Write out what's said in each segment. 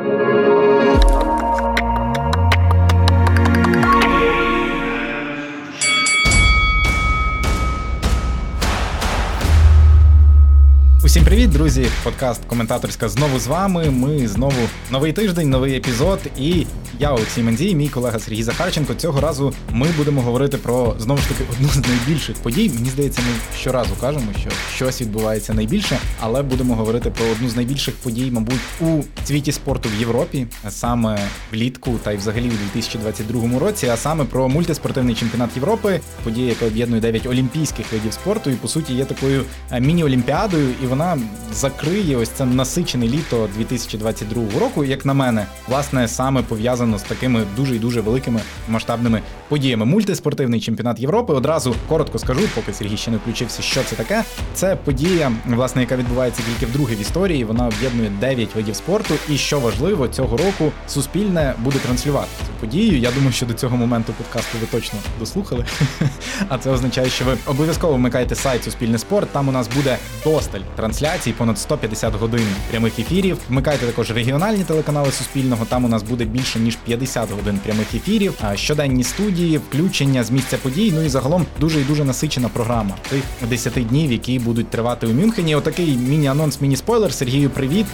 Усім привіт, друзі! Подкаст коментаторська знову з вами. Ми знову новий тиждень, новий епізод. І я Олексій Мандій, мій колега Сергій Захарченко. Цього разу ми будемо говорити про знову ж таки одну з найбільших подій. Мені здається, ми щоразу кажемо, що щось відбувається найбільше, але будемо говорити про одну з найбільших подій, мабуть, у світі спорту в Європі, саме влітку та й взагалі у 2022 році. А саме про мультиспортивний чемпіонат Європи, подія, яка об'єднує 9 олімпійських видів спорту, і по суті є такою міні-олімпіадою, і вона закриє ось це насичене літо 2022 року, як на мене, власне, саме пов'язано з такими дуже і дуже великими масштабними подіями. Мультиспортивний чемпіонат Європи. Одразу коротко скажу, поки Сергій ще не включився, що це таке. Це подія, власне, яка відбувається тільки вдруге в історії. Вона об'єднує 9 видів спорту. І що важливо, цього року суспільне буде транслювати цю подію. Я думаю, що до цього моменту подкасту ви точно дослухали. А це означає, що ви обов'язково вмикаєте сайт Суспільне спорт. Там у нас буде досталь трансляцій, понад 150 годин прямих ефірів. Вмикайте також регіональні телеканали Суспільного. Там у нас буде більше ніж 50 годин прямих ефірів, щоденні студії, включення з місця подій. Ну і загалом дуже і дуже насичена програма тих 10 днів, які будуть тривати у Мюнхені. Отакий міні-анонс, міні-спойлер. Сергію, привіт!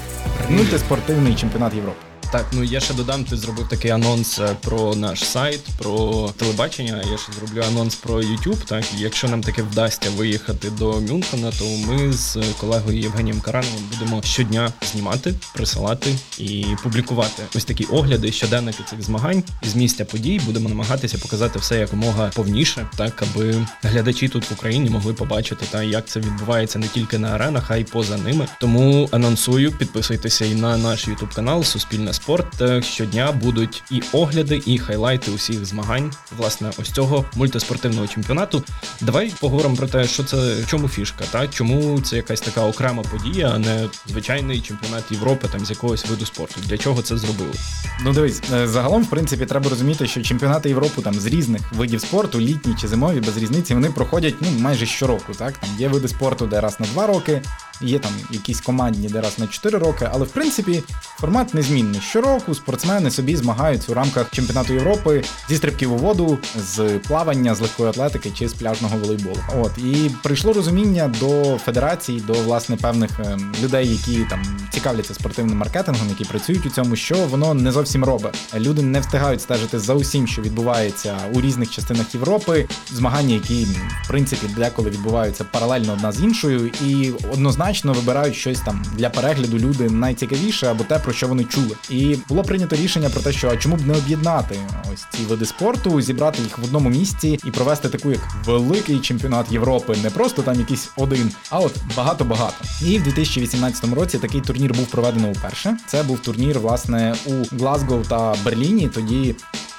Мультиспортивний чемпіонат Європи. Так, ну я ще додам, ти зробив такий анонс е, про наш сайт, про телебачення. Я ще зроблю анонс про YouTube. Так, якщо нам таке вдасться виїхати до Мюнхена, то ми з колегою Євгенієм Карановим будемо щодня знімати, присилати і публікувати ось такі огляди щоденники цих змагань з місця подій. Будемо намагатися показати все якомога повніше, так аби глядачі тут в Україні могли побачити, та як це відбувається не тільки на аренах, а й поза ними. Тому анонсую, підписуйтеся і на наш YouTube канал Суспільне спорт е, щодня будуть і огляди, і хайлайти усіх змагань. Власне, ось цього мультиспортивного чемпіонату. Давай поговоримо про те, що це в чому фішка, та чому це якась така окрема подія, а не звичайний чемпіонат Європи там з якогось виду спорту. Для чого це зробили? Ну дивись, е, загалом, в принципі, треба розуміти, що чемпіонати Європи там з різних видів спорту, літні чи зимові, без різниці, вони проходять ну майже щороку. Так там є види спорту, де раз на два роки, є там якісь командні, де раз на 4 роки, але в принципі формат незмінний. Щороку спортсмени собі змагаються у рамках чемпіонату Європи зі стрибків у воду, з плавання, з легкої атлетики чи з пляжного волейболу. От і прийшло розуміння до федерацій, до власне певних ем, людей, які там цікавляться спортивним маркетингом, які працюють у цьому, що воно не зовсім робить. Люди не встигають стежити за усім, що відбувається у різних частинах Європи. Змагання, які в принципі деколи відбуваються паралельно одна з іншою, і однозначно вибирають щось там для перегляду люди найцікавіше або те, про що вони чули. І було прийнято рішення про те, що а чому б не об'єднати ось ці види спорту, зібрати їх в одному місці і провести таку як великий чемпіонат Європи, не просто там якийсь один, а от багато-багато. І в 2018 році такий турнір був проведено вперше. Це був турнір, власне, у Глазго та Берліні. Тоді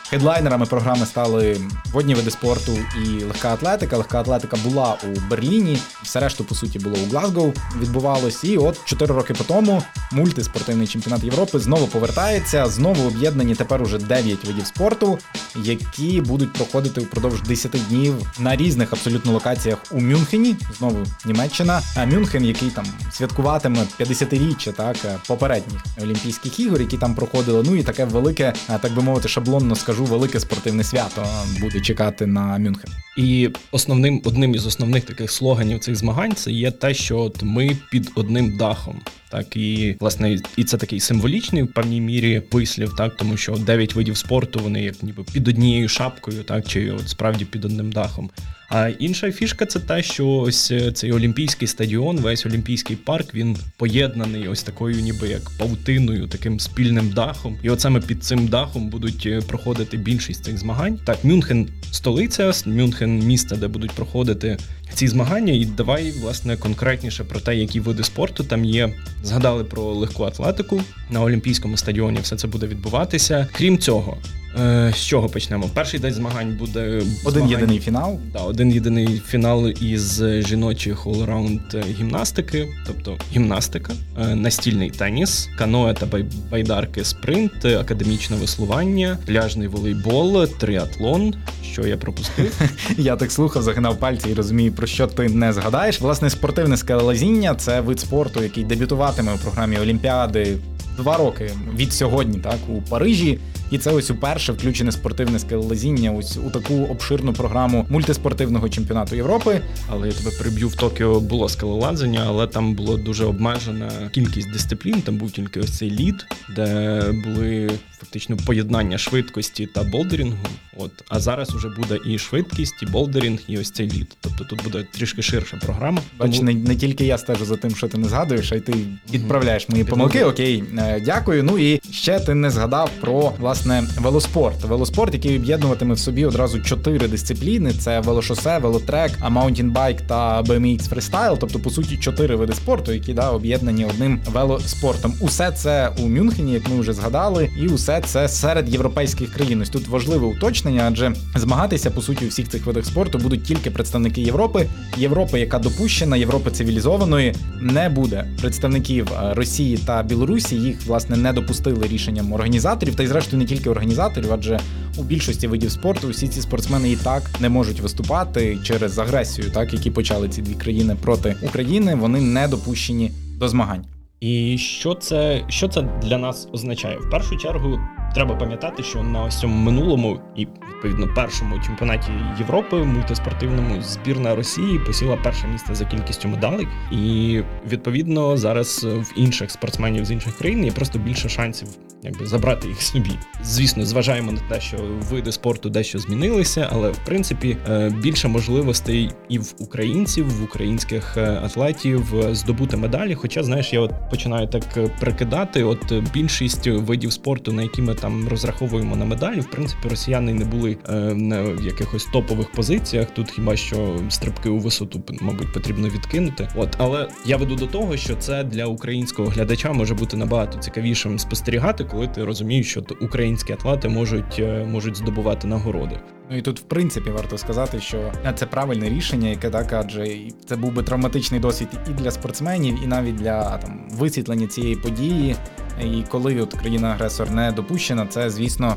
Хедлайнерами програми стали водні види спорту і легка атлетика. Легка атлетика була у Берліні, все решту, по суті, було у Глазгоу. Відбувалось. І от 4 роки по тому мультиспортивний чемпіонат Європи знову повертається. Знову об'єднані тепер уже 9 видів спорту, які будуть проходити впродовж 10 днів на різних абсолютно локаціях у Мюнхені, знову Німеччина. А Мюнхен, який там святкуватиме 50-річчя так попередніх Олімпійських ігор, які там проходили. Ну і таке велике, так би мовити, шаблонно скажу кажу, велике спортивне свято буде чекати на Мюнхен. І основним одним із основних таких слоганів цих змагань це є те, що от ми під одним дахом. Так і власне, і це такий символічний в певній мірі вислів, так тому що дев'ять видів спорту вони як ніби під однією шапкою, так чи от справді під одним дахом. А інша фішка це те, що ось е, цей олімпійський стадіон, весь олімпійський парк, він поєднаний ось такою, ніби як павутиною, таким спільним дахом. І от саме під цим дахом будуть е, проходити більшість цих змагань. Так, Мюнхен столиця, Мюнхен місце, де будуть проходити ці змагання. І давай власне конкретніше про те, які види спорту там є. Згадали про легку атлетику на Олімпійському стадіоні. Все це буде відбуватися. Крім цього, Е, з чого почнемо? Перший день змагань буде один змагань, єдиний фінал. Да, один єдиний фінал із жіночих all-раунд гімнастики, тобто гімнастика, е, настільний теніс, каноe та байдарки, спринт, академічне веслування, пляжний волейбол, триатлон. Що я пропустив? Я так слухав, загинав пальці і розумію, про що ти не згадаєш. Власне, спортивне скалолазіння – це вид спорту, який дебютуватиме у програмі Олімпіади два роки від сьогодні, так у Парижі. І це ось уперше включене спортивне скелелезіння ось у таку обширну програму мультиспортивного чемпіонату Європи. Але я тебе приб'ю в Токіо було скелелазення, але там було дуже обмежена кількість дисциплін. Там був тільки ось цей лід, де були фактично поєднання швидкості та болдерінгу. От а зараз уже буде і швидкість, і болдерінг, і ось цей лід. Тобто тут буде трішки ширша програма. Бач, не, не тільки я стежу за тим, що ти не згадуєш, а й ти виправляєш мої помилки. Окей, е, дякую. Ну і ще ти не згадав про власне велоспорт. Велоспорт, який об'єднуватиме в собі одразу чотири дисципліни: це велошосе, велотрек, mountain bike та BMX фристайл. Тобто, по суті, чотири види спорту, які да об'єднані одним велоспортом. Усе це у Мюнхені, як ми вже згадали, і усе це серед європейських країн. Ось Тут важливе уточнення, адже змагатися по суті у всіх цих видах спорту будуть тільки представники Європи. Європи, яка допущена, Європи цивілізованої, не буде представників е, Росії та Білорусі. Їх власне не допустили рішенням організаторів, та й зрештою не тільки організаторів, адже у більшості видів спорту усі ці спортсмени і так не можуть виступати через агресію, так які почали ці дві країни проти України. Вони не допущені до змагань. І що це що це для нас означає? В першу чергу треба пам'ятати, що на ось цьому минулому і відповідно першому чемпіонаті Європи мультиспортивному збірна Росії посіла перше місце за кількістю медалей, і відповідно зараз в інших спортсменів з інших країн є просто більше шансів, якби забрати їх собі. Звісно, зважаємо на те, що види спорту дещо змінилися, але в принципі е, більше можливостей і в українців, в українських е, атлетів здобути медалі. Хоча, знаєш, я от починаю так прикидати, от більшість видів спорту, на які ми там розраховуємо на медалі, в принципі, росіяни не були е, на якихось топових позиціях. Тут хіба що стрибки у висоту, мабуть, потрібно відкинути. От, але я веду до того, що це для українського глядача може бути набагато цікавішим спостерігати, коли ти розумієш, що українські атлети можуть, е, можуть здобувати нагороди. Ну і тут, в принципі, варто сказати, що це правильне рішення, яке так, адже це був би травматичний досвід і для спортсменів, і навіть для там висвітлення цієї події. І коли от країна-агресор не допущена, це звісно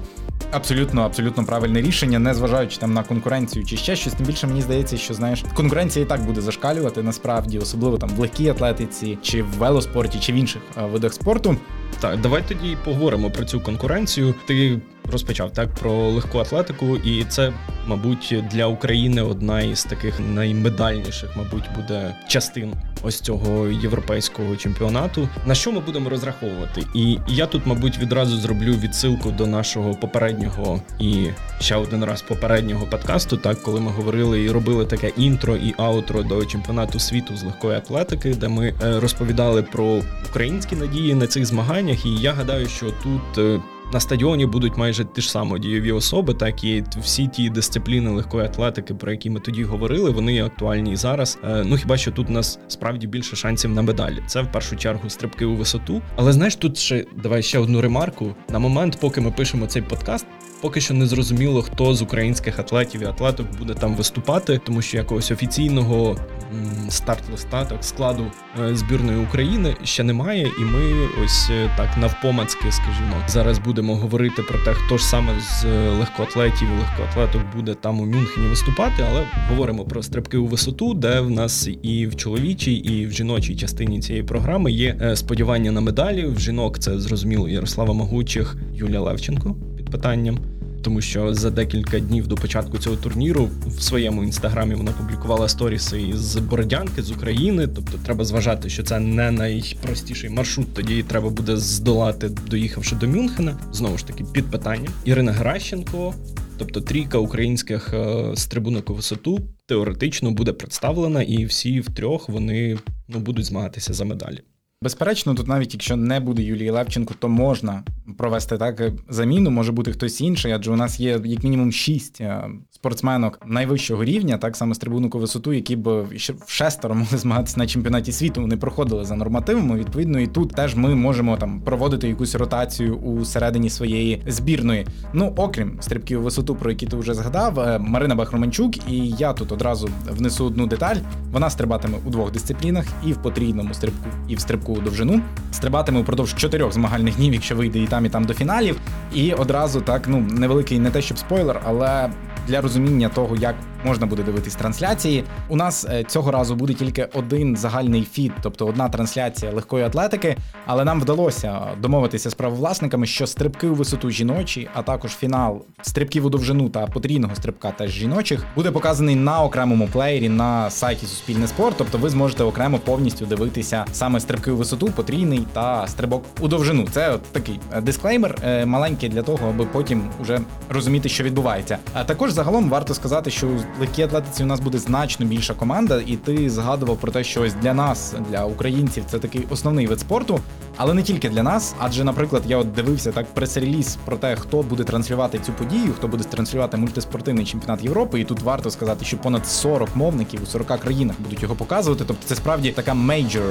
абсолютно абсолютно правильне рішення, не зважаючи там на конкуренцію чи ще щось. Тим більше мені здається, що знаєш, конкуренція і так буде зашкалювати насправді, особливо там в легкій атлетиці, чи в велоспорті, чи в інших видах спорту. Так, давай тоді поговоримо про цю конкуренцію. Ти розпочав так про легку атлетику, і це, мабуть, для України одна із таких наймедальніших, мабуть, буде частин ось цього європейського чемпіонату. На що ми будемо розраховувати? І я тут, мабуть, відразу зроблю відсилку до нашого попереднього і ще один раз попереднього подкасту, так коли ми говорили і робили таке інтро і аутро до чемпіонату світу з легкої атлетики, де ми е, розповідали про українські надії на цих змаганнях. І я гадаю, що тут. На стадіоні будуть майже ті ж самі дієві особи, так і всі ті дисципліни легкої атлетики, про які ми тоді говорили, вони актуальні і зараз. Е, ну хіба що тут у нас справді більше шансів на медалі? Це в першу чергу стрибки у висоту. Але знаєш, тут ще давай ще одну ремарку. На момент, поки ми пишемо цей подкаст, Поки що не зрозуміло, хто з українських атлетів і атлеток буде там виступати, тому що якогось офіційного старт-листа так складу е, збірної України ще немає. І ми ось е, так навпомацьки, скажімо, зараз будемо говорити про те, хто ж саме з легкоатлетів і легкоатлеток буде там у Мюнхені виступати. Але говоримо про стрибки у висоту, де в нас і в чоловічій, і в жіночій частині цієї програми є е, сподівання на медалі. В жінок це зрозуміло Ярослава Могучих, Юлія Левченко під питанням. Тому що за декілька днів до початку цього турніру в своєму інстаграмі вона публікувала сторіси із Бородянки з України. Тобто треба зважати, що це не найпростіший маршрут. Тоді треба буде здолати, доїхавши до Мюнхена. Знову ж таки, під питанням Ірина Гращенко, тобто трійка українських е, стрибунок у висоту, теоретично буде представлена, і всі втрьох вони ну будуть змагатися за медалі. Безперечно, тут навіть якщо не буде Юлії Левченко, то можна провести так? Заміну, може бути хтось інший, адже у нас є як мінімум шість е, спортсменок найвищого рівня, так саме стрибунок у висоту, які б в шестеро могли змагатися на чемпіонаті світу. Вони проходили за нормативами. Відповідно, і тут теж ми можемо там проводити якусь ротацію у середині своєї збірної. Ну, окрім стрибків висоту, про які ти вже згадав, е, Марина Бахроманчук, і я тут одразу внесу одну деталь. Вона стрибатиме у двох дисциплінах і в потрійному стрибку, і в стрибку у довжину. Стрибатиме упродовж чотирьох змагальних днів, якщо вийде і там, і там до фіналів. І одразу так, ну невеликий, не те щоб спойлер, але для розуміння того, як можна буде дивитись трансляції. У нас е, цього разу буде тільки один загальний фід, тобто одна трансляція легкої атлетики. Але нам вдалося домовитися з правовласниками, що стрибки у висоту жіночі, а також фінал стрибків у довжину та потрійного стрибка теж жіночих, буде показаний на окремому плеєрі на сайті Суспільне спорт. Тобто ви зможете окремо повністю дивитися саме стрибки у висоту, потрійний та стрибок у довжину. Це от такий е, дисклеймер е, маленький для того, аби потім уже розуміти, що відбувається. А також загалом варто сказати, що легкій атлетиці у нас буде значно більша команда, і ти згадував про те, що ось для нас, для українців, це такий основний вид спорту. Але не тільки для нас, адже, наприклад, я от дивився так прес-реліз про те, хто буде транслювати цю подію, хто буде транслювати мультиспортивний чемпіонат Європи. І тут варто сказати, що понад 40 мовників у 40 країнах будуть його показувати. Тобто це справді така мейджор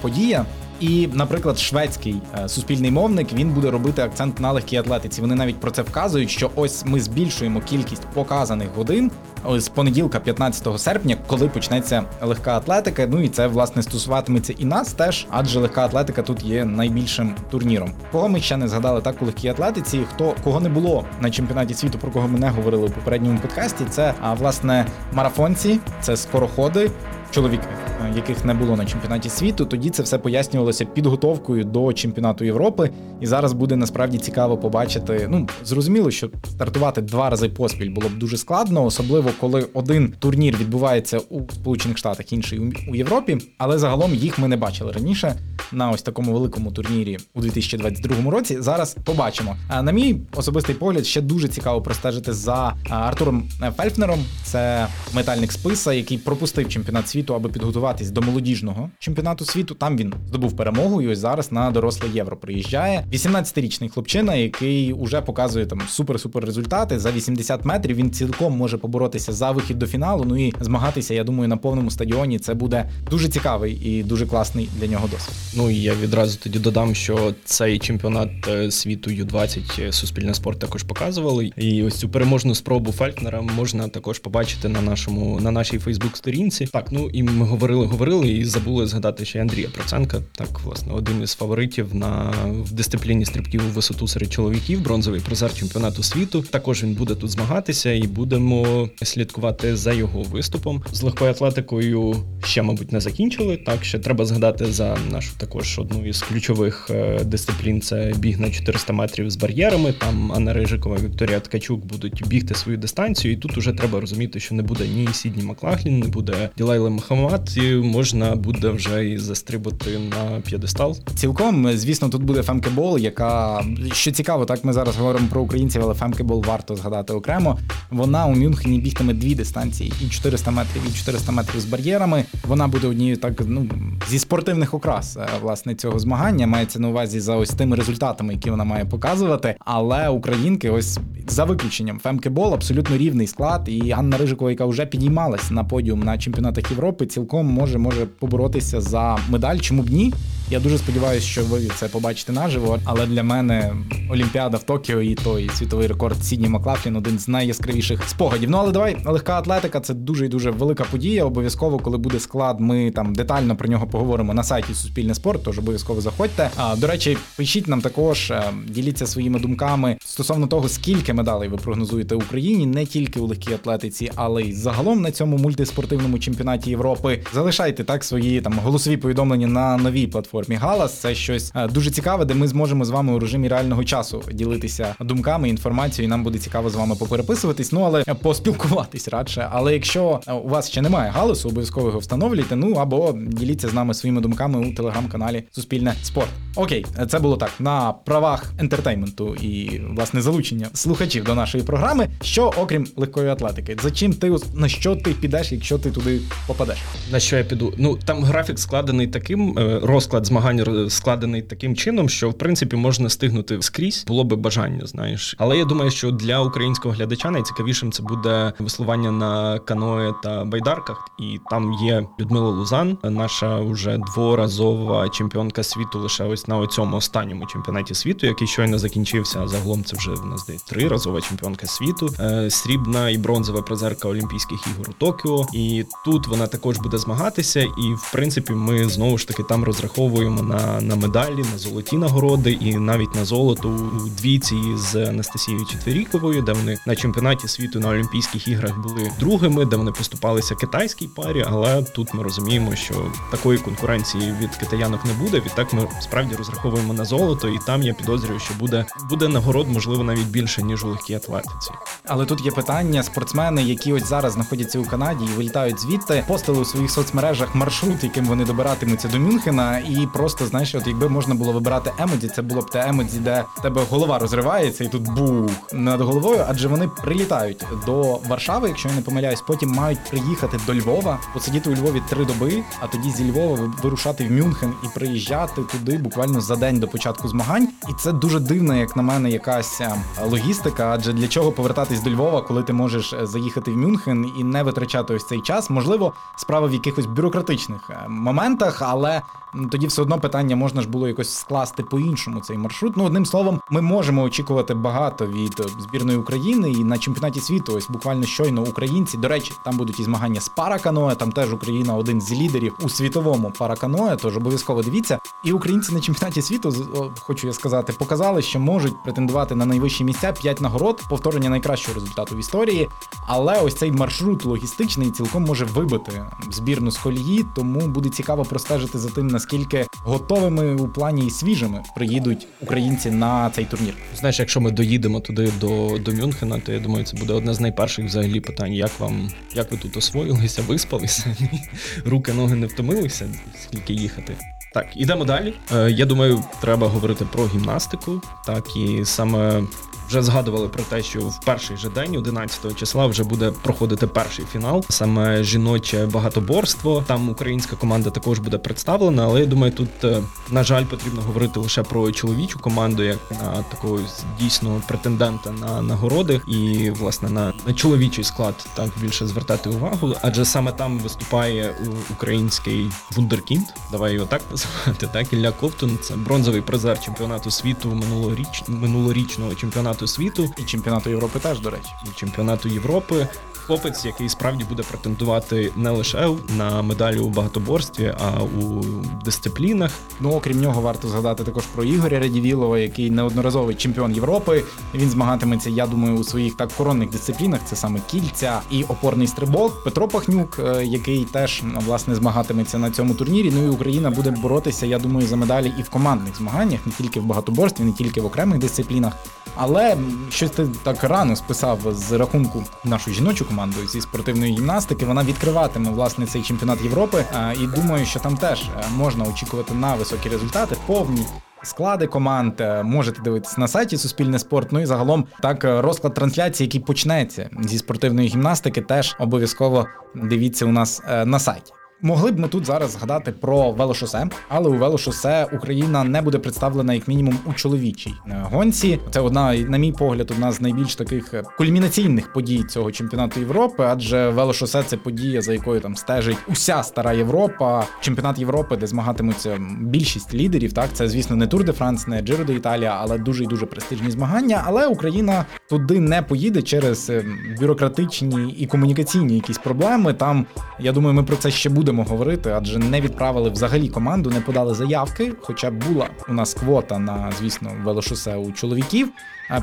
подія. І, наприклад, шведський е, суспільний мовник він буде робити акцент на легкій атлетиці. Вони навіть про це вказують, що ось ми збільшуємо кількість показаних годин з понеділка, 15 серпня, коли почнеться легка атлетика. Ну і це власне стосуватиметься і нас теж, адже легка атлетика тут є найбільшим турніром. Кого ми ще не згадали так у легкій атлетиці? Хто кого не було на чемпіонаті світу, про кого ми не говорили у попередньому подкасті? Це а власне марафонці, це скороходи чоловіки, е, яких не було на чемпіонаті світу. Тоді це все пояснювалося підготовкою до чемпіонату Європи. І зараз буде насправді цікаво побачити. Ну зрозуміло, що стартувати два рази поспіль було б дуже складно, особливо коли один турнір відбувається у Сполучених Штатах, інший у Європі. Але загалом їх ми не бачили раніше на ось такому великому турнірі у 2022 році. Зараз побачимо. А на мій особистий погляд, ще дуже цікаво простежити за Артуром Фельфнером. Це метальник списа, який пропустив чемпіонат світу світу, аби підготуватись до молодіжного чемпіонату світу. Там він здобув перемогу, і ось зараз на доросле євро приїжджає. 18-річний хлопчина, який уже показує там супер-супер результати. За 80 метрів він цілком може поборотися за вихід до фіналу. Ну і змагатися, я думаю, на повному стадіоні це буде дуже цікавий і дуже класний для нього досвід. Ну і я відразу тоді додам, що цей чемпіонат е, світу Ю-20 е, суспільне спорт також показували. І ось цю переможну спробу Фелькнера можна також побачити на нашому на нашій Фейсбук-сторінці. Так, ну і ми говорили, говорили і забули згадати ще Андрія Проценка. Так, власне, один із фаворитів на в дисципліні стрибків у висоту серед чоловіків, бронзовий призер чемпіонату світу. Також він буде тут змагатися, і будемо слідкувати за його виступом. З легкою атлетикою ще, мабуть, не закінчили. Так ще треба згадати за нашу також одну із ключових е, дисциплін. Це біг на 400 метрів з бар'єрами. Там Анна Рижикова, Вікторія Ткачук будуть бігти свою дистанцію, і тут уже треба розуміти, що не буде ні Сідні Маклахлін, не буде Ділайли Мухаммад, і можна буде вже і застрибати на п'єдестал. Цілком, звісно, тут буде фемкебол, яка що цікаво, так ми зараз говоримо про українців, але фемкебол варто згадати окремо. Вона у Мюнхені бігтиме дві дистанції: і 400 метрів, і 400 метрів з бар'єрами. Вона буде однією так ну зі спортивних окрас е, власне цього змагання. Мається на увазі за ось тими результатами, які вона має показувати. Але українки, ось за виключенням фемкебол, абсолютно рівний склад. І Анна Рижикова, яка вже підіймалась на подіум на чемпіонатах Європи, цілком може може поборотися за медаль. Чому б ні? Я дуже сподіваюся, що ви це побачите наживо. Але для мене Олімпіада в Токіо і той світовий рекорд Сідні Маклафлін один з найяскравіших спогадів. Ну але давай легка атлетика це дуже і дуже велика подія. Обов'язково, коли буде склад, ми там детально про нього поговоримо на сайті Суспільне спорт. Тож обов'язково заходьте. А до речі, пишіть нам також, е, діліться своїми думками стосовно того, скільки медалей ви прогнозуєте Україні, не тільки у легкій атлетиці, але й загалом на цьому мультиспортивному чемпіонаті Європи. Залишайте так свої там голосові повідомлення на новій платформі Галас. Це щось е, дуже цікаве, де ми зможемо з вами у режимі реального часу ділитися думками, інформацією. і Нам буде цікаво з вами попереписуватись. Ну але поспілкуватись радше. Але якщо е, у вас ще немає галасу, обов'язково його встановлюйте. Ну або діліться з нами своїми думками у телеграм-каналі Суспільне Спорт. Окей, це було так на правах ентертейменту і власне залучення слухачів до нашої програми. Що окрім легкої атлетики, за чим ти на що ти підеш, якщо ти туди попадеш? На що я піду? Ну там графік складений таким, е, розклад змагань складений таким чином, що в принципі можна стигнути скрізь, було би бажання, знаєш. Але я думаю, що для українського глядача найцікавішим це буде веслування на каное та байдарках, і там є Людмила Лузан, наша уже дворазова чемпіонка світу лише ось на цьому останньому чемпіонаті світу, який щойно закінчився. Загалом це вже в нас десь триразова чемпіонка світу, е, срібна і бронзова призерка Олімпійських ігор у Токіо. І тут вона також буде змагатися, і в принципі ми знову ж таки там розраховуємо на на медалі, на золоті нагороди і навіть на золото у двійці з Анастасією Четверіковою, де вони на чемпіонаті світу на Олімпійських іграх були другими, де вони поступалися китайській парі. Але тут ми розуміємо, що такої конкуренції від китаянок не буде. Відтак ми справді розраховуємо на золото, і там я підозрюю, що буде буде нагород, можливо, навіть більше ніж у легкій атлетиці. Але тут є питання: спортсмени, які ось зараз знаходяться у Канаді і вилітають звідти, постили у своїх соцмережах маршрут, яким вони добиратимуться до Мюнхена, і просто знаєш, от якби можна було вибирати емоді, це було б те емоді, де тебе голова розривається, і тут бух над головою, адже вони прилітають до Варшави, якщо я не помиляюсь, потім мають приїхати до Львова, посидіти у Львові три доби, а тоді зі Львова вирушати в Мюнхен і приїжджати туди буквально за день до початку змагань. І це дуже дивна, як на мене, якась е, логістика. Адже для чого повертатись до Львова, коли ти можеш е, заїхати в Мюнхен і не витрачати ось цей час? Можливо, справа в якихось бюрократичних е, моментах, але тоді все одно питання можна ж було якось скласти по-іншому цей маршрут. Ну, одним словом, ми можемо очікувати багато від збірної України і на чемпіонаті світу. Ось буквально щойно українці. До речі, там будуть і змагання з параканоe, Там теж Україна один з лідерів у світовому параканоe, Тож обов'язково дивіться. І українці на чемпіонаті світу хочу я сказати, показали, що можуть претендувати на найвищі місця п'ять нагород, повторення найкращого результату в історії. Але ось цей маршрут логістичний цілком може вибити збірну з колії, тому буде цікаво простежити за тим, наскільки готовими у плані і свіжими приїдуть українці на цей турнір. Знаєш, якщо ми доїдемо туди до до Мюнхена, то я думаю, це буде одне з найперших взагалі питань. Як вам як ви тут освоїлися, виспалися? Руки, ноги не втомилися, скільки їхати? Так, ідемо далі. Е, Я думаю, треба говорити про гімнастику. Так і саме вже згадували про те, що в перший же день, 11 числа, вже буде проходити перший фінал, саме жіноче багатоборство. Там українська команда також буде представлена, але я думаю, тут е, на жаль потрібно говорити лише про чоловічу команду, як на такого дійсно претендента на нагороди, і власне на, на чоловічий склад так більше звертати увагу, адже саме там виступає український вундеркінд. Давай його так називати. Так Ілля Ковтун, це бронзовий призер чемпіонату світу минулоріч минулорічного чемпіонату чемпіонату світу і чемпіонату Європи теж, до речі, і чемпіонату Європи. Хлопець, який справді буде претендувати не лише на медалі у багатоборстві, а у дисциплінах. Ну окрім нього, варто згадати також про Ігоря Радівілова, який неодноразовий чемпіон Європи. Він змагатиметься, я думаю, у своїх так коронних дисциплінах. Це саме кільця і опорний стрибок. Петро Пахнюк, е, який теж власне змагатиметься на цьому турнірі. Ну і Україна буде боротися, я думаю, за медалі і в командних змаганнях, не тільки в багатоборстві, не тільки в окремих дисциплінах. Але щось ти так рано списав з рахунку нашу жіночу команду зі спортивної гімнастики. Вона відкриватиме власне цей чемпіонат Європи. І думаю, що там теж е, можна очікувати на високі результати, повні. Склади команд е, можете дивитися на сайті Суспільне спорт. Ну і загалом так е, розклад трансляції, який почнеться зі спортивної гімнастики, теж обов'язково дивіться у нас на сайті. Могли б ми тут зараз згадати про велошосе, але у велошосе Україна не буде представлена як мінімум у чоловічій е, гонці. Це одна, на мій погляд, одна з найбільш таких е, кульмінаційних подій цього чемпіонату Європи, адже велошосе це подія, за якою там стежить уся стара Європа, чемпіонат Європи, де змагатимуться більшість лідерів. Так, це звісно не Тур де Франс, не Джиро де Італія, але дуже і дуже престижні змагання. Але Україна туди не поїде через е, бюрократичні і комунікаційні якісь проблеми. Там я думаю, ми про це ще будемо будемо говорити, адже не відправили взагалі команду, не подали заявки. Хоча була у нас квота на, звісно, велошосе у чоловіків.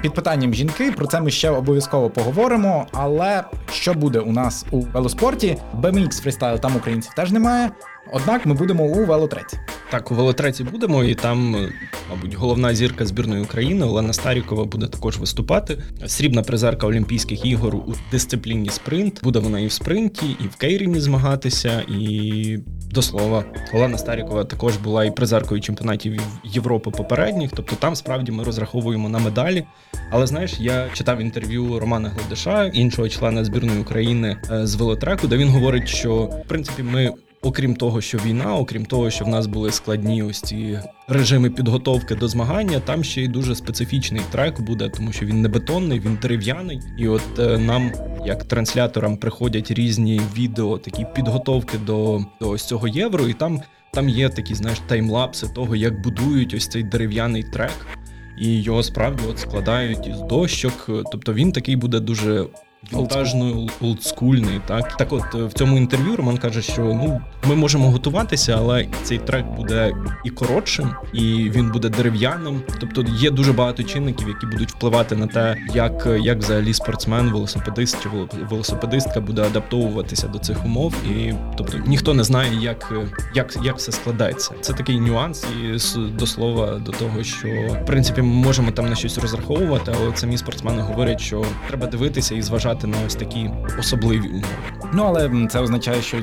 Під питанням жінки про це ми ще обов'язково поговоримо. Але що буде у нас у велоспорті? BMX фрістайл там українців теж немає. Однак ми будемо у велотреці. Так, у велотреці будемо, і там, мабуть, головна зірка збірної України Олена Старікова буде також виступати. Срібна призерка Олімпійських ігор у дисципліні спринт. Буде вона і в спринті, і в кейріні змагатися. І до слова, Олена Старікова також була і призеркою чемпіонатів Європи попередніх. Тобто там справді ми розраховуємо на медалі. Але знаєш, я читав інтерв'ю Романа Гладиша, іншого члена збірної України е, з велотреку, де він говорить, що в принципі ми окрім того, що війна, окрім того, що в нас були складні ось ці режими підготовки до змагання, там ще й дуже специфічний трек буде, тому що він не бетонний, він дерев'яний. І от е, нам, як трансляторам, приходять різні відео, такі підготовки до, до ось цього євро, і там. Там є такі, знаєш, таймлапси того, як будують ось цей дерев'яний трек, і його справді от складають із дощок. Тобто він такий буде дуже Вінтажний, олдскульний, так так, от е, в цьому інтерв'ю Роман каже, що ну ми можемо готуватися, але цей трек буде і коротшим, і він буде дерев'яним. Тобто є дуже багато чинників, які будуть впливати на те, як як взагалі спортсмен, велосипедист чи велосипедистка буде адаптовуватися до цих умов. І тобто ніхто не знає, як як, як все складається. Це такий нюанс, і до слова до того, що в принципі ми можемо там на щось розраховувати, але самі спортсмени говорять, що треба дивитися і зважати на ось такі особливі умови. Ну але це означає, що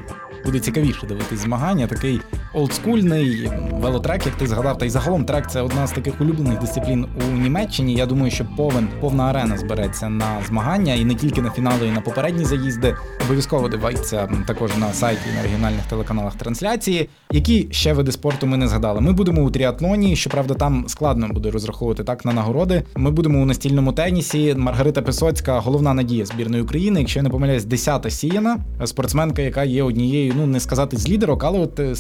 буде цікавіше дивитись змагання. Такий олдскульний велотрек, як ти згадав, та й загалом трек це одна з таких улюблених дисциплін у Німеччині. Я думаю, що повен повна арена збереться на змагання і не тільки на фінали, і на попередні заїзди. Обов'язково дивіться також на сайті на регіональних телеканалах трансляції. Які ще види спорту ми не згадали? Ми будемо у тріатлоні. Щоправда, там складно буде розраховувати так на нагороди. Ми будемо у настільному тенісі. Маргарита Писоцька, головна надія збірної України. Якщо я не помиляюсь, десята сіяна спортсменка, яка є однією, ну не сказати з лідерок, але от е,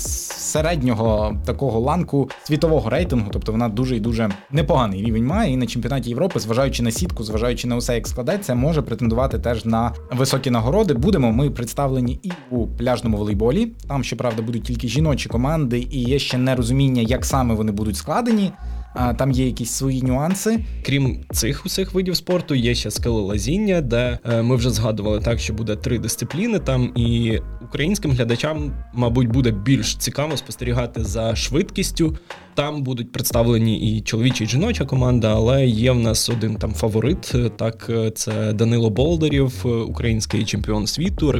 середнього такого ланку світового рейтингу, тобто вона дуже і дуже непоганий рівень має і на чемпіонаті Європи, зважаючи на сітку, зважаючи на усе, як складеться, може претендувати теж на високі нагороди. Будемо ми представлені і у пляжному волейболі. Там, щоправда, будуть тільки жіночі команди, і є ще нерозуміння, як саме вони будуть складені. Там є якісь свої нюанси. Крім цих усіх видів спорту, є ще скелелазіння, де е, ми вже згадували так, що буде три дисципліни там, і українським глядачам, мабуть, буде більш цікаво спостерігати за швидкістю. Там будуть представлені і чоловіча, і жіноча команда, але є в нас один там фаворит. Так, це Данило Болдарів, український чемпіон світу,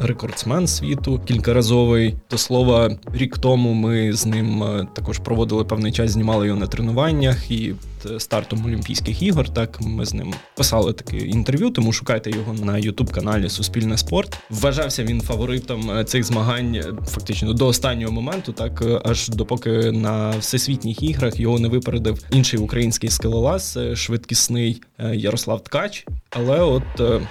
рекордсмен, світу, кількаразовий. До слова, рік тому ми з ним е, також проводили певний час, знімали його на тренуваннях і стартом Олімпійських ігор. Так ми з ним писали таке інтерв'ю, тому шукайте його на Ютуб-каналі Суспільне спорт. Вважався він фаворитом е, цих змагань е, фактично до останнього моменту, так е, аж допоки на всесвітніх іграх його не випередив інший український скелелаз, швидкісний Ярослав Ткач. Але от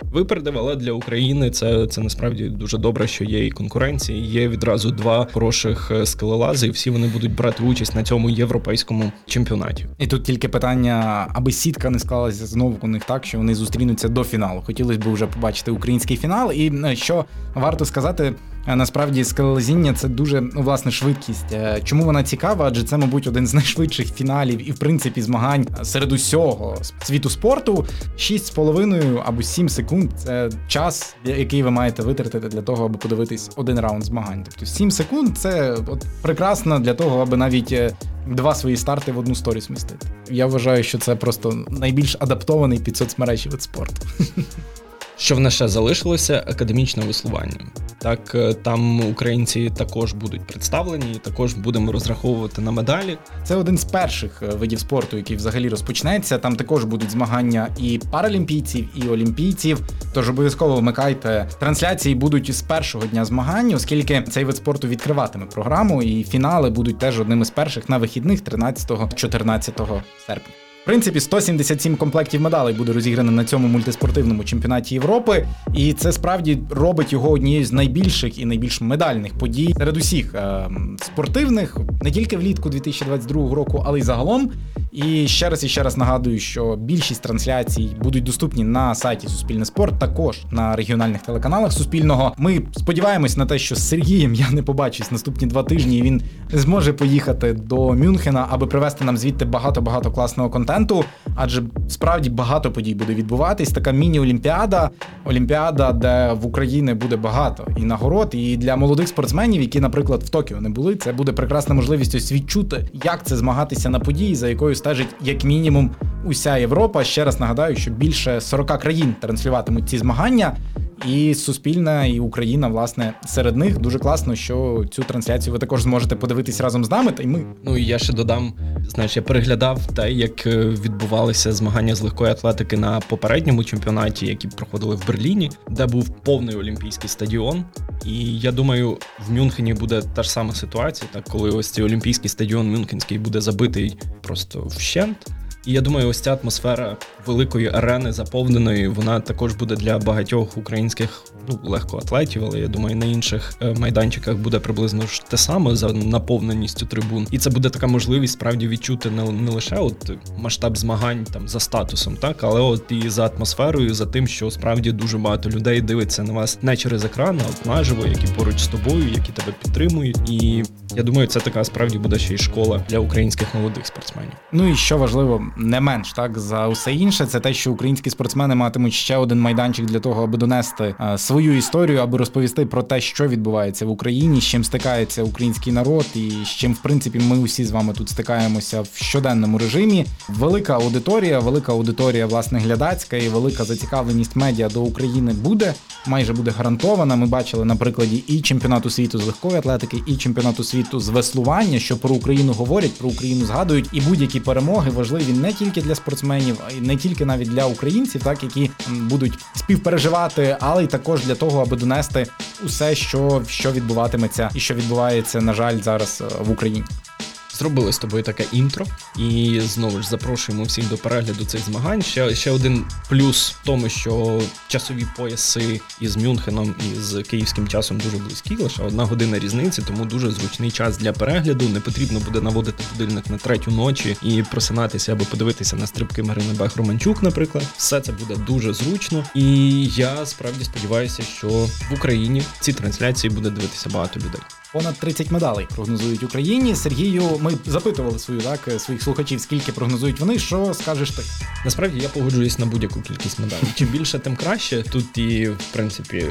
випередив, але для України це це насправді дуже добре, що є і конкуренція. Є відразу два хороших скелелази, і всі вони будуть брати участь на цьому європейському чемпіонаті. І тут тільки питання, аби сітка не склалася знову у них так, що вони зустрінуться до фіналу. Хотілося б вже побачити український фінал. І е, що варто сказати, е, насправді скалолазіння це дуже ну, власне швидкість. Е, чому вона цікава? Адже це, мабуть, один з найшвидших фіналів і, в принципі, змагань серед усього світу спорту. 6,5 або 7 секунд це час, який ви маєте витратити для того, аби подивитись один раунд змагань. Тобто 7 секунд це от прекрасно для того, аби навіть два свої старти в одну сторіс містити. Я вважаю, що це просто найбільш адаптований під соцмережі вид спорту. Що в нас ще залишилося академічне веслування. Так, е, там українці також будуть представлені, і також будемо розраховувати на медалі. Це один з перших е, видів спорту, який взагалі розпочнеться. Там також будуть змагання і паралімпійців, і олімпійців. Тож обов'язково вмикайте трансляції будуть з першого дня змагань, оскільки цей вид спорту відкриватиме програму, і фінали будуть теж одними з перших на вихідних 13-14 серпня. В принципі, 177 комплектів медалей буде розіграно на цьому мультиспортивному чемпіонаті Європи, і це справді робить його однією з найбільших і найбільш медальних подій серед усіх е- спортивних, не тільки влітку 2022 року, але й загалом. І ще раз і ще раз нагадую, що більшість трансляцій будуть доступні на сайті Суспільне спорт, також на регіональних телеканалах Суспільного. Ми сподіваємось на те, що з Сергієм я не побачусь наступні два тижні. і Він зможе поїхати до Мюнхена, аби привезти нам звідти багато багато класного контенту. Адже справді багато подій буде відбуватись. Така міні-олімпіада, олімпіада, де в Україні буде багато і нагород. І для молодих спортсменів, які, наприклад, в Токіо не були, це буде прекрасна можливість ось відчути, як це змагатися на події, за якою стежить як мінімум уся Європа. Ще раз нагадаю, що більше 40 країн транслюватимуть ці змагання. І Суспільна, і Україна, власне, серед них дуже класно, що цю трансляцію ви також зможете подивитись разом з нами. Та й ми. Ну і я ще додам, знаєш, я переглядав те, як е, відбувалися змагання з легкої атлетики на попередньому чемпіонаті, які проходили в Берліні, де був повний олімпійський стадіон. І я думаю, в Мюнхені буде та ж сама ситуація, так коли ось цей олімпійський стадіон Мюнхенський буде забитий просто вщент І я думаю, ось ця атмосфера великої арени заповненої, вона також буде для багатьох українських ну легкоатлетів, але я думаю, на інших е, майданчиках буде приблизно ж те саме за наповненістю трибун. І це буде така можливість справді відчути не, не лише от масштаб змагань там за статусом, так але от і за атмосферою, за тим, що справді дуже багато людей дивиться на вас не через екран, а от наживо, які поруч з тобою, які тебе підтримують. І я думаю, це така справді буде ще й школа для українських молодих спортсменів. Ну і що важливо, не менш так за усе інше, це те, що українські спортсмени матимуть ще один майданчик для того, аби донести свою історію, аби розповісти про те, що відбувається в Україні, з чим стикається український народ, і з чим, в принципі, ми усі з вами тут стикаємося в щоденному режимі. Велика аудиторія, велика аудиторія, власне, глядацька і велика зацікавленість медіа до України буде майже буде гарантована. Ми бачили на прикладі і чемпіонату світу з легкої атлетики, і чемпіонату світу з веслування, що про Україну говорять, про Україну згадують, і будь-які перемоги важливі не тільки для спортсменів, не тільки навіть для українців, так які будуть співпереживати, але й також для того, аби донести усе, що, що відбуватиметься, і що відбувається, на жаль, зараз е, в Україні. Зробили з тобою таке інтро, і знову ж запрошуємо всіх до перегляду цих змагань. Ще ще один плюс в тому, що часові пояси із Мюнхеном і з київським часом дуже близькі, лише одна година різниці, тому дуже зручний час для перегляду. Не потрібно буде наводити будильник на третю ночі і просинатися або подивитися на стрибки Марини Бех Романчук, наприклад. Все це буде дуже зручно. І я справді сподіваюся, що в Україні ці трансляції буде дивитися багато людей. Понад 30 медалей прогнозують Україні. Сергію, ми запитували свою так своїх слухачів, скільки прогнозують вони. Що скажеш ти? Насправді я погоджуюсь на будь-яку кількість медалей. Чим більше, тим краще. Тут і в принципі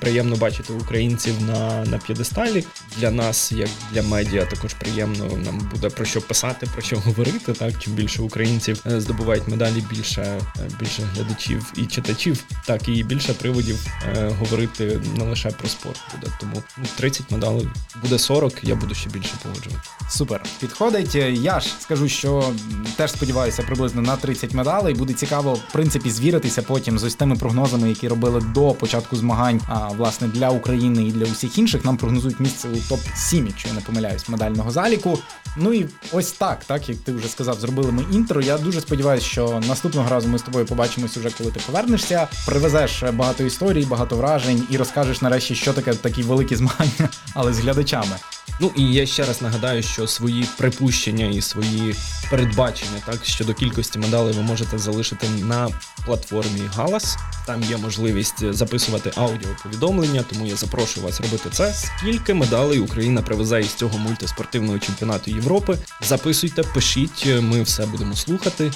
приємно бачити українців на на п'єдесталі. Для нас, як для медіа, також приємно нам буде про що писати, про що говорити. Так чим більше українців е, здобувають медалі, більше е, більше глядачів і читачів, так і більше приводів е, говорити не лише про спорт буде. Тому 30 ну, медалей буде 40, я буду ще більше погоджувати. Супер, підходить. Я ж скажу, що теж сподіваюся приблизно на 30 медалей. Буде цікаво, в принципі, звіритися потім з ось тими прогнозами, які робили до початку змагань. А власне для України і для усіх інших нам прогнозують місце у топ 7 якщо я не помиляюсь, медального заліку. Ну і ось так, так як ти вже сказав, зробили ми інтро. Я дуже сподіваюся, що наступного разу ми з тобою побачимось уже, коли ти повернешся. Привезеш багато історій, багато вражень і розкажеш нарешті, що таке такі великі змагання, але з глядачами. Ну і я ще раз нагадаю, що свої припущення і свої передбачення так щодо кількості медалей ви можете залишити на платформі Галас. Там є можливість записувати аудіоповідомлення, тому я запрошую вас робити це. Скільки медалей Україна привезе із цього мультиспортивного чемпіонату Європи? Записуйте, пишіть, ми все будемо слухати.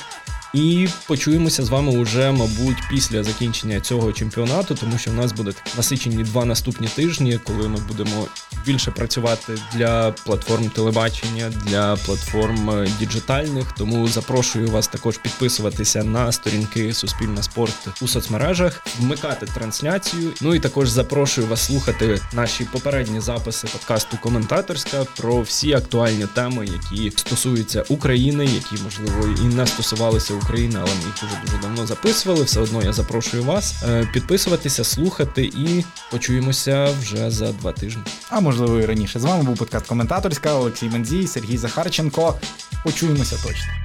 І почуємося з вами уже, мабуть, після закінчення цього чемпіонату, тому що в нас будуть насичені два наступні тижні, коли ми будемо більше працювати для платформ телебачення, для платформ е, діджитальних. Тому запрошую вас також підписуватися на сторінки Суспільна спорт у соцмережах, вмикати трансляцію. Ну і також запрошую вас слухати наші попередні записи подкасту Коментаторська про всі актуальні теми, які стосуються України, які можливо і не стосувалися України, але ми їх вже дуже давно записували. Все одно я запрошую вас е, підписуватися, слухати і почуємося вже за два тижні. А можливо і раніше з вами був подкаст Коментаторська Олексій Мензій, Сергій Захарченко. Почуємося точно.